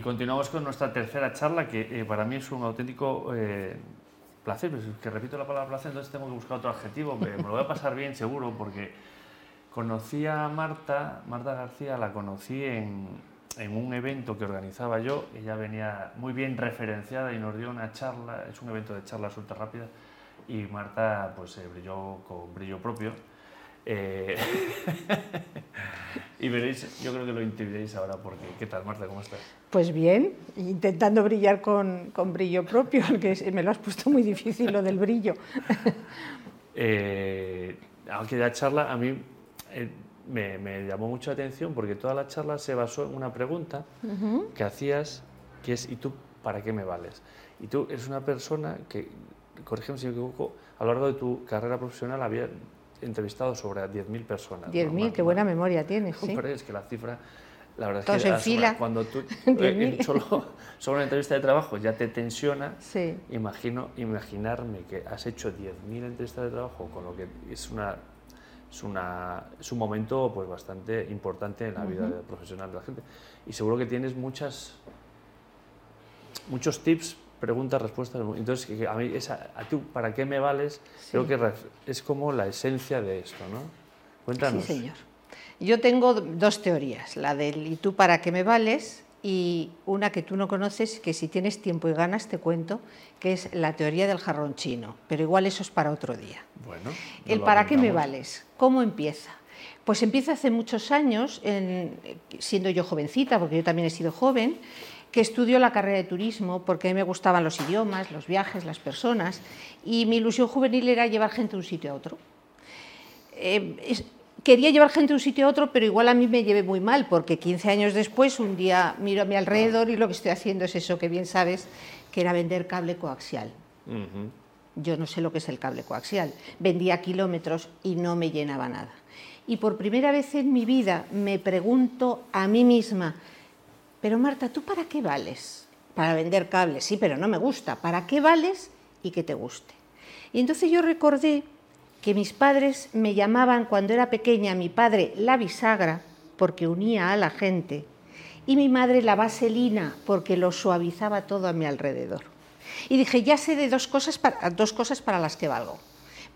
Y continuamos con nuestra tercera charla, que eh, para mí es un auténtico eh, placer. Pues, que repito la palabra placer, entonces tengo que buscar otro adjetivo. Me, me lo voy a pasar bien, seguro, porque conocí a Marta, Marta García, la conocí en, en un evento que organizaba yo. Ella venía muy bien referenciada y nos dio una charla. Es un evento de charlas ultra rápida. Y Marta pues eh, brilló con brillo propio. Eh, y veréis, yo creo que lo intuiréis ahora porque ¿qué tal Marta? ¿Cómo estás? Pues bien, intentando brillar con, con brillo propio, que me lo has puesto muy difícil lo del brillo. eh, aunque la charla a mí eh, me, me, llamó mucho la atención porque toda la charla se basó en una pregunta uh -huh. que hacías, que es ¿y tú para qué me vales? Y tú eres una persona que, corrígeme si me equivoco, a lo largo de tu carrera profesional había entrevistado sobre 10.000 personas. 10.000, ¿no? qué buena memoria tienes. ¿sí? Pero es que la cifra, la verdad Todos es que en fila. cuando tú eh, solo sobre una entrevista de trabajo ya te tensiona, sí. imagino imaginarme que has hecho 10.000 entrevistas de trabajo, con lo que es una es, una, es un momento pues bastante importante en la vida uh -huh. profesional de la gente. Y seguro que tienes muchas, muchos tips, preguntas, respuestas. Entonces, a mí, esa, a tú, ¿para qué me vales? Sí. Creo que es como la esencia de esto, ¿no? Cuéntanos. Sí, señor. Yo tengo dos teorías, la del ¿y tú para qué me vales? y una que tú no conoces, que si tienes tiempo y ganas te cuento, que es la teoría del jarrón chino, pero igual eso es para otro día. Bueno, el para qué me vales, ¿cómo empieza? Pues empieza hace muchos años, en, siendo yo jovencita, porque yo también he sido joven, que estudió la carrera de turismo porque a mí me gustaban los idiomas, los viajes, las personas, y mi ilusión juvenil era llevar gente de un sitio a otro. Eh, es, quería llevar gente de un sitio a otro, pero igual a mí me llevé muy mal, porque 15 años después, un día miro a mi alrededor y lo que estoy haciendo es eso que bien sabes, que era vender cable coaxial. Uh -huh. Yo no sé lo que es el cable coaxial. Vendía kilómetros y no me llenaba nada. Y por primera vez en mi vida me pregunto a mí misma, pero Marta, ¿tú para qué vales? Para vender cables, sí, pero no me gusta. ¿Para qué vales y que te guste? Y entonces yo recordé que mis padres me llamaban cuando era pequeña, mi padre la bisagra, porque unía a la gente, y mi madre la vaselina, porque lo suavizaba todo a mi alrededor. Y dije, ya sé de dos cosas para, dos cosas para las que valgo,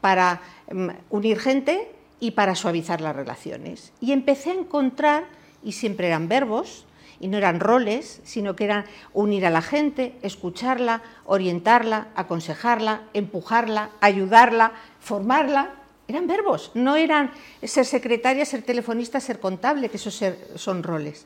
para um, unir gente y para suavizar las relaciones. Y empecé a encontrar, y siempre eran verbos, y no eran roles, sino que eran unir a la gente, escucharla, orientarla, aconsejarla, empujarla, ayudarla, formarla. Eran verbos, no eran ser secretaria, ser telefonista, ser contable, que esos son roles.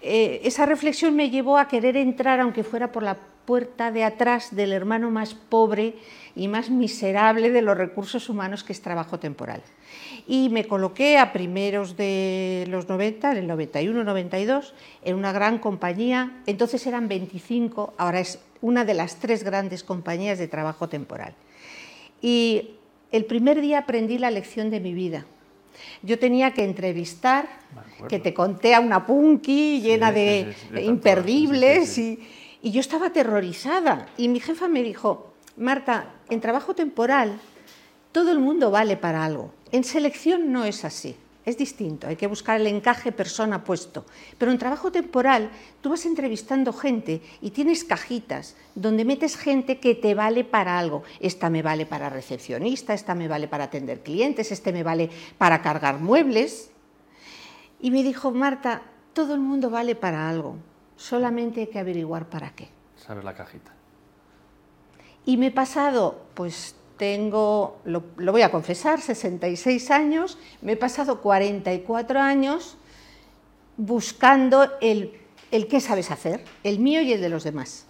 Eh, esa reflexión me llevó a querer entrar, aunque fuera por la puerta de atrás del hermano más pobre y más miserable de los recursos humanos, que es trabajo temporal. Y me coloqué a primeros de los 90, en el 91-92, en una gran compañía, entonces eran 25, ahora es una de las tres grandes compañías de trabajo temporal. Y el primer día aprendí la lección de mi vida. Yo tenía que entrevistar, que te conté a una punky llena sí, de, sí, sí, de imperdibles, y, y yo estaba aterrorizada. Y mi jefa me dijo, Marta, en trabajo temporal todo el mundo vale para algo. En selección no es así, es distinto, hay que buscar el encaje persona-puesto. Pero en trabajo temporal tú vas entrevistando gente y tienes cajitas donde metes gente que te vale para algo. Esta me vale para recepcionista, esta me vale para atender clientes, este me vale para cargar muebles. Y me dijo, Marta, todo el mundo vale para algo, solamente hay que averiguar para qué. Saber la cajita. Y me he pasado, pues tengo, lo, lo, voy a confesar, 66 años, me he pasado 44 años buscando el, el qué sabes hacer, el mío y el de los demás.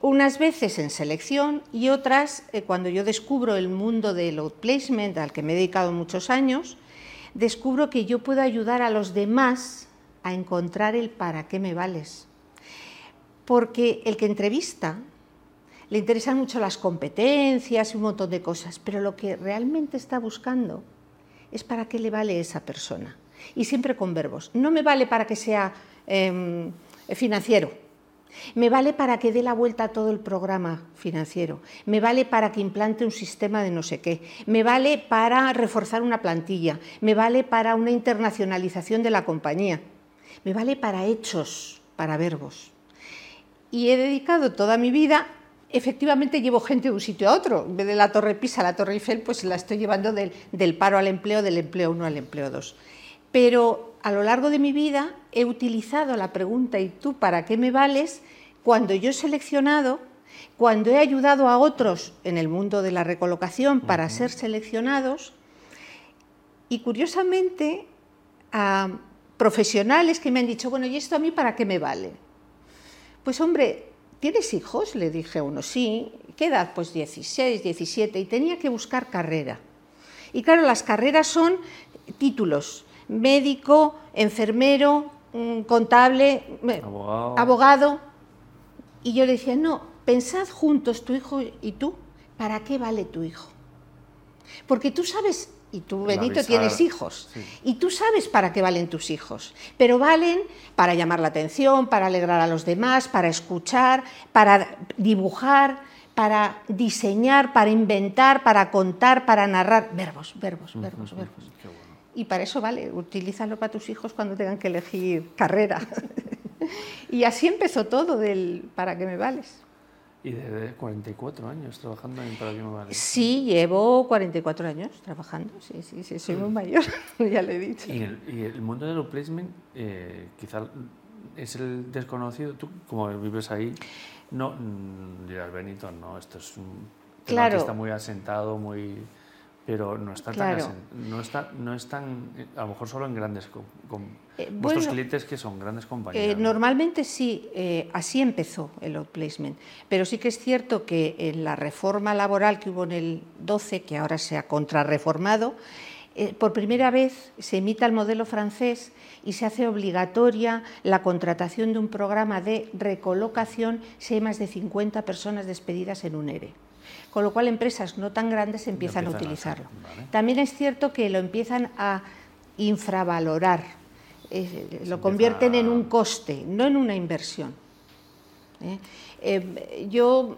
Unas veces en selección y otras eh, cuando yo descubro el mundo del outplacement, al que me he dedicado muchos años, descubro que yo puedo ayudar a los demás a encontrar el para qué me vales. Porque el que entrevista le interesan mucho las competencias y un montón de cosas, pero lo que realmente está buscando es para qué le vale esa persona. Y siempre con verbos. No me vale para que sea eh, financiero, me vale para que dé la vuelta a todo el programa financiero, me vale para que implante un sistema de no sé qué, me vale para reforzar una plantilla, me vale para una internacionalización de la compañía, me vale para hechos, para verbos. Y he dedicado toda mi vida, efectivamente llevo gente de un sitio a otro, en vez de la Torre Pisa a la Torre Eiffel, pues la estoy llevando del, del paro al empleo, del empleo 1 al empleo 2. Pero a lo largo de mi vida he utilizado la pregunta ¿y tú para qué me vales? cuando yo he seleccionado, cuando he ayudado a otros en el mundo de la recolocación para ser seleccionados y curiosamente a profesionales que me han dicho, bueno, ¿y esto a mí para qué me vale? Pues hombre, ¿tienes hijos? Le dije a uno, sí. ¿Qué edad? Pues 16, 17 y tenía que buscar carrera. Y claro, las carreras son títulos, médico, enfermero, mm, contable, Abogado. abogado. Y yo le decía, no, pensad juntos tu hijo y tú, ¿para qué vale tu hijo? Porque tú sabes, y tú, Benito, tienes hijos, sí. y tú sabes para qué valen tus hijos, pero valen para llamar la atención, para alegrar a los demás, para escuchar, para dibujar, para diseñar, para inventar, para contar, para narrar. Verbos, verbos, verbos, verbos. Qué bueno. Y para eso vale, utilízalo para tus hijos cuando tengan que elegir carrera. y así empezó todo del ¿para qué me vales? Y desde 44 años trabajando en Para qué me vale. Sí, llevo 44 años trabajando, sí, sí, sí, soy muy mayor, ya lo he dicho. Y el, y el mundo del placement, eh, quizá es el desconocido. Tú, como vives ahí, no mm, dirás, Benito, no, esto es un tema que Claro. está muy asentado, muy pero no está Claro. tan asen- no está no es tan eh, a lo mejor solo en grandes Eh, vuestros bueno, clientes que son grandes compañías. Eh, ¿no? normalmente sí, eh, así empezó el outplacement, pero sí que es cierto que en la reforma laboral que hubo en el 12, que ahora se ha contrarreformado, por primera vez se imita el modelo francés y se hace obligatoria la contratación de un programa de recolocación si hay más de 50 personas despedidas en un ERE. Con lo cual empresas no tan grandes empiezan a empiezan a utilizarlo. hacer, vale. También es cierto que lo empiezan a infravalorar, eh, lo convierten en un coste, no en una inversión. ¿eh? Eh, yo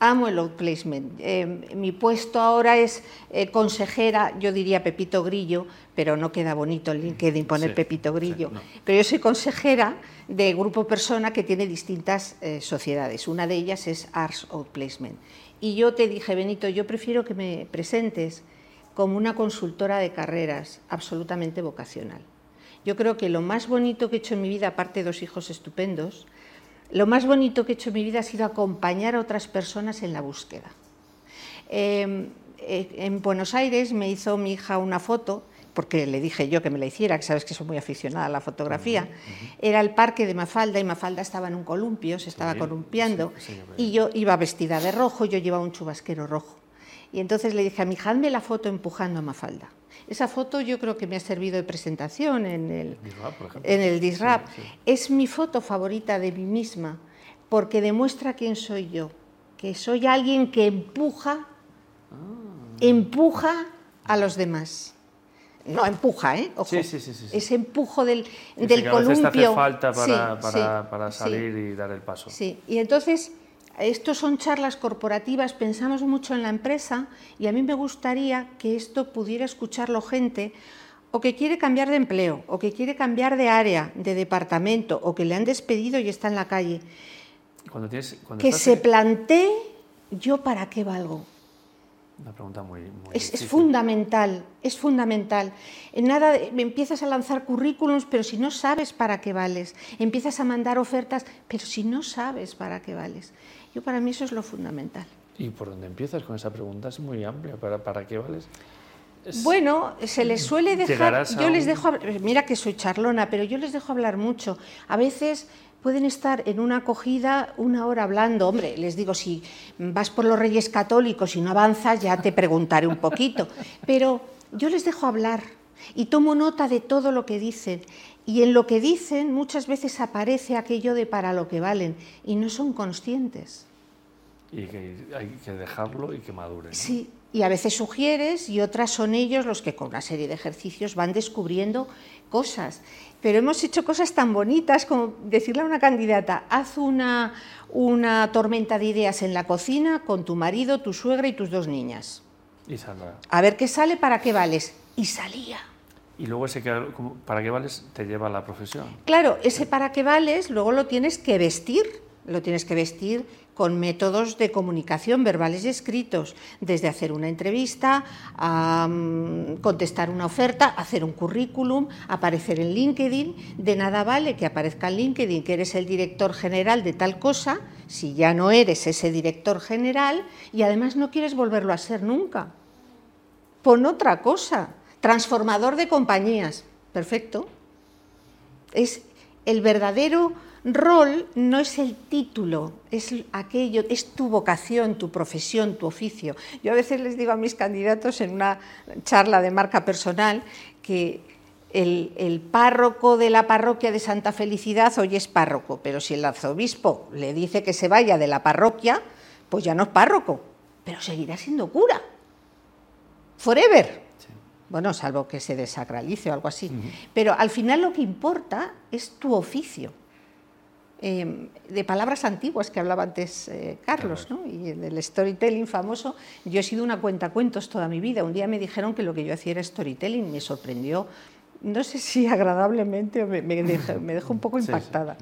amo el outplacement. Eh, mi puesto ahora es eh, consejera, yo diría Pepito Grillo, pero no queda bonito en LinkedIn poner Sí, Pepito sí, Grillo. no. Pero yo soy consejera de Grupo Persona que tiene distintas eh, sociedades. Una de ellas es Arts Outplacement. Y yo te dije, Benito, yo prefiero que me presentes como una consultora de carreras absolutamente vocacional. Yo creo que lo más bonito que he hecho en mi vida, aparte de dos hijos estupendos, lo más bonito que he hecho en mi vida ha sido acompañar a otras personas en la búsqueda. Eh, eh, en Buenos Aires me hizo mi hija una foto, porque le dije yo que me la hiciera, que sabes que soy muy aficionada a la fotografía. Era el parque de Mafalda y Mafalda estaba en un columpio, se estaba Sí, columpiando, sí, sí, y yo iba vestida de rojo, yo llevaba un chubasquero rojo. Y entonces le dije a mi hija, hazme la foto empujando a Mafalda. Esa foto yo creo que me ha servido de presentación en el, en el Disrap. Es mi foto favorita de mí misma porque demuestra quién soy yo, que soy alguien que empuja, Ah. empuja a los demás. No empuja, ¿eh? Ojo. Sí, sí, sí, sí. Ese empujo del, del que a veces te columpio. hace falta para, Sí, para, sí, para salir y dar el paso. Sí, y entonces estos son charlas corporativas, pensamos mucho en la empresa y a mí me gustaría que esto pudiera escucharlo gente o que quiere cambiar de empleo, o que quiere cambiar de área, de departamento, o que le han despedido y está en la calle, Cuando tienes, cuando que estás se plantee yo para qué valgo. Una pregunta muy, muy Es, fundamental, es fundamental. En nada empiezas a lanzar currículums, pero si no sabes para qué vales. Empiezas a mandar ofertas, pero si no sabes para qué vales. Yo para mí eso es lo fundamental. Y por dónde empiezas con esa pregunta es muy amplia. ¿Para, para qué vales? Es- Bueno, se les suele dejar, yo les dejo, mira que soy charlona, pero yo les dejo hablar mucho. A veces pueden estar en una acogida una hora hablando. Hombre, les digo, si vas por los Reyes Católicos y no avanzas, ya te preguntaré un poquito. Pero yo les dejo hablar y tomo nota de todo lo que dicen. Y en lo que dicen muchas veces aparece aquello de para lo que valen y no son conscientes. Y que hay que dejarlo y que madure. ¿no? Sí, y a veces sugieres y otras son ellos los que con una serie de ejercicios van descubriendo cosas. Pero hemos hecho cosas tan bonitas como decirle a una candidata, haz una, una tormenta de ideas en la cocina con tu marido, tu suegra y tus dos niñas. Y saldrá. A ver qué sale, para qué vales. Y salía. Y luego ese para qué vales te lleva a la profesión. Claro, ese para qué vales luego lo tienes que vestir lo tienes que vestir con métodos de comunicación verbales y escritos, desde hacer una entrevista, mm, contestar una oferta, hacer un currículum, aparecer en LinkedIn. De nada vale que aparezca en LinkedIn que eres el director general de tal cosa, si ya no eres ese director general y además no quieres volverlo a ser nunca. Pon otra cosa, transformador de compañías. Perfecto. Es el verdadero Rol no es el título, es aquello, es tu vocación, tu profesión, tu oficio. Yo a veces les digo a mis candidatos en una charla de marca personal que el, párroco de la parroquia de Santa Felicidad hoy es párroco, pero si el arzobispo le dice que se vaya de la parroquia, pues ya no es párroco, pero seguirá siendo cura. Forever. Bueno, salvo que se desacralice o algo así. Pero al final lo que importa es tu oficio. Em, de palabras antiguas que hablaba antes eh, Carlos, ¿no? y del storytelling famoso. Yo he sido una cuenta cuentos toda mi vida. Un día me dijeron que lo que yo hacía era storytelling, me sorprendió, no sé si agradablemente o me, me, dejó, un poco impactada.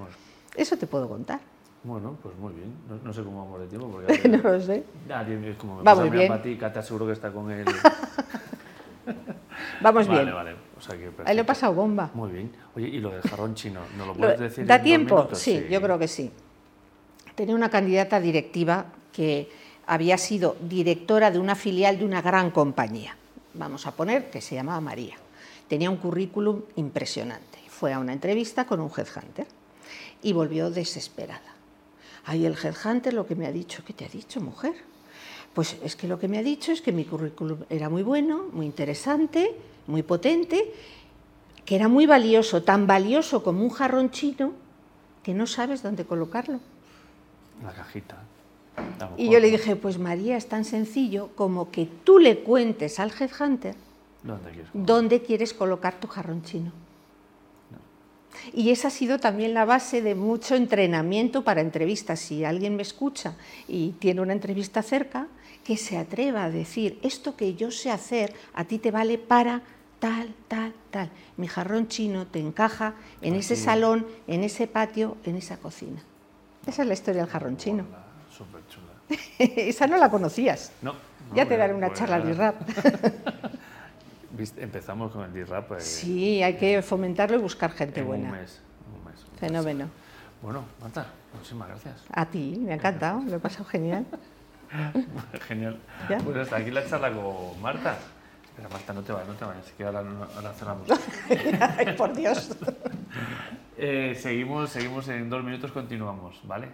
Eso te puedo contar. Bueno, pues muy bien. No, sé cómo vamos de tiempo. Porque no lo sé. Es como me vamos bien. A ti, te aseguro que está con él. vamos bien. Vale, vale. Ahí lo he pasado bomba. Muy bien. Oye, ¿y lo del jarrón chino? ¿No lo puedes decir? ¿Da tiempo? Sí, yo creo que sí. Tenía una candidata directiva que había sido directora de una filial de una gran compañía. Vamos a poner que se llamaba María. Tenía un currículum impresionante. Fue a una entrevista con un headhunter y volvió desesperada. Ahí el headhunter lo que me ha dicho, ¿qué te ha dicho, mujer? Pues es que lo que me ha dicho es que mi currículum era muy bueno, muy interesante, muy potente, que era muy valioso, tan valioso como un jarrón chino, que no sabes dónde colocarlo. La cajita. Y yo le dije, pues María, es tan sencillo como que tú le cuentes al headhunter dónde quieres, dónde quieres colocar tu jarrón chino. Y esa ha sido también la base de mucho entrenamiento para entrevistas. Si alguien me escucha y tiene una entrevista cerca, que se atreva a decir, esto que yo sé hacer, a ti te vale para tal, tal, tal. Mi jarrón chino te encaja en ese salón, en ese patio, en esa cocina. Esa es la historia del jarrón chino. Súper chula. esa no la conocías. No. ya te daré una charla de rap. Empezamos con el D-Rap. Eh, sí, hay que fomentarlo y buscar gente buena. Un mes, un mes. Fenómeno. Bueno, Marta, muchísimas gracias. A ti, me ha encantado, me he pasado genial. Genial. ¿Ya? Pues hasta aquí la charla con Marta. Espera, Marta, no te vayas, no te vayas, que ahora, ahora cerramos. Ay, por Dios. eh, seguimos, seguimos en dos minutos, continuamos, ¿vale?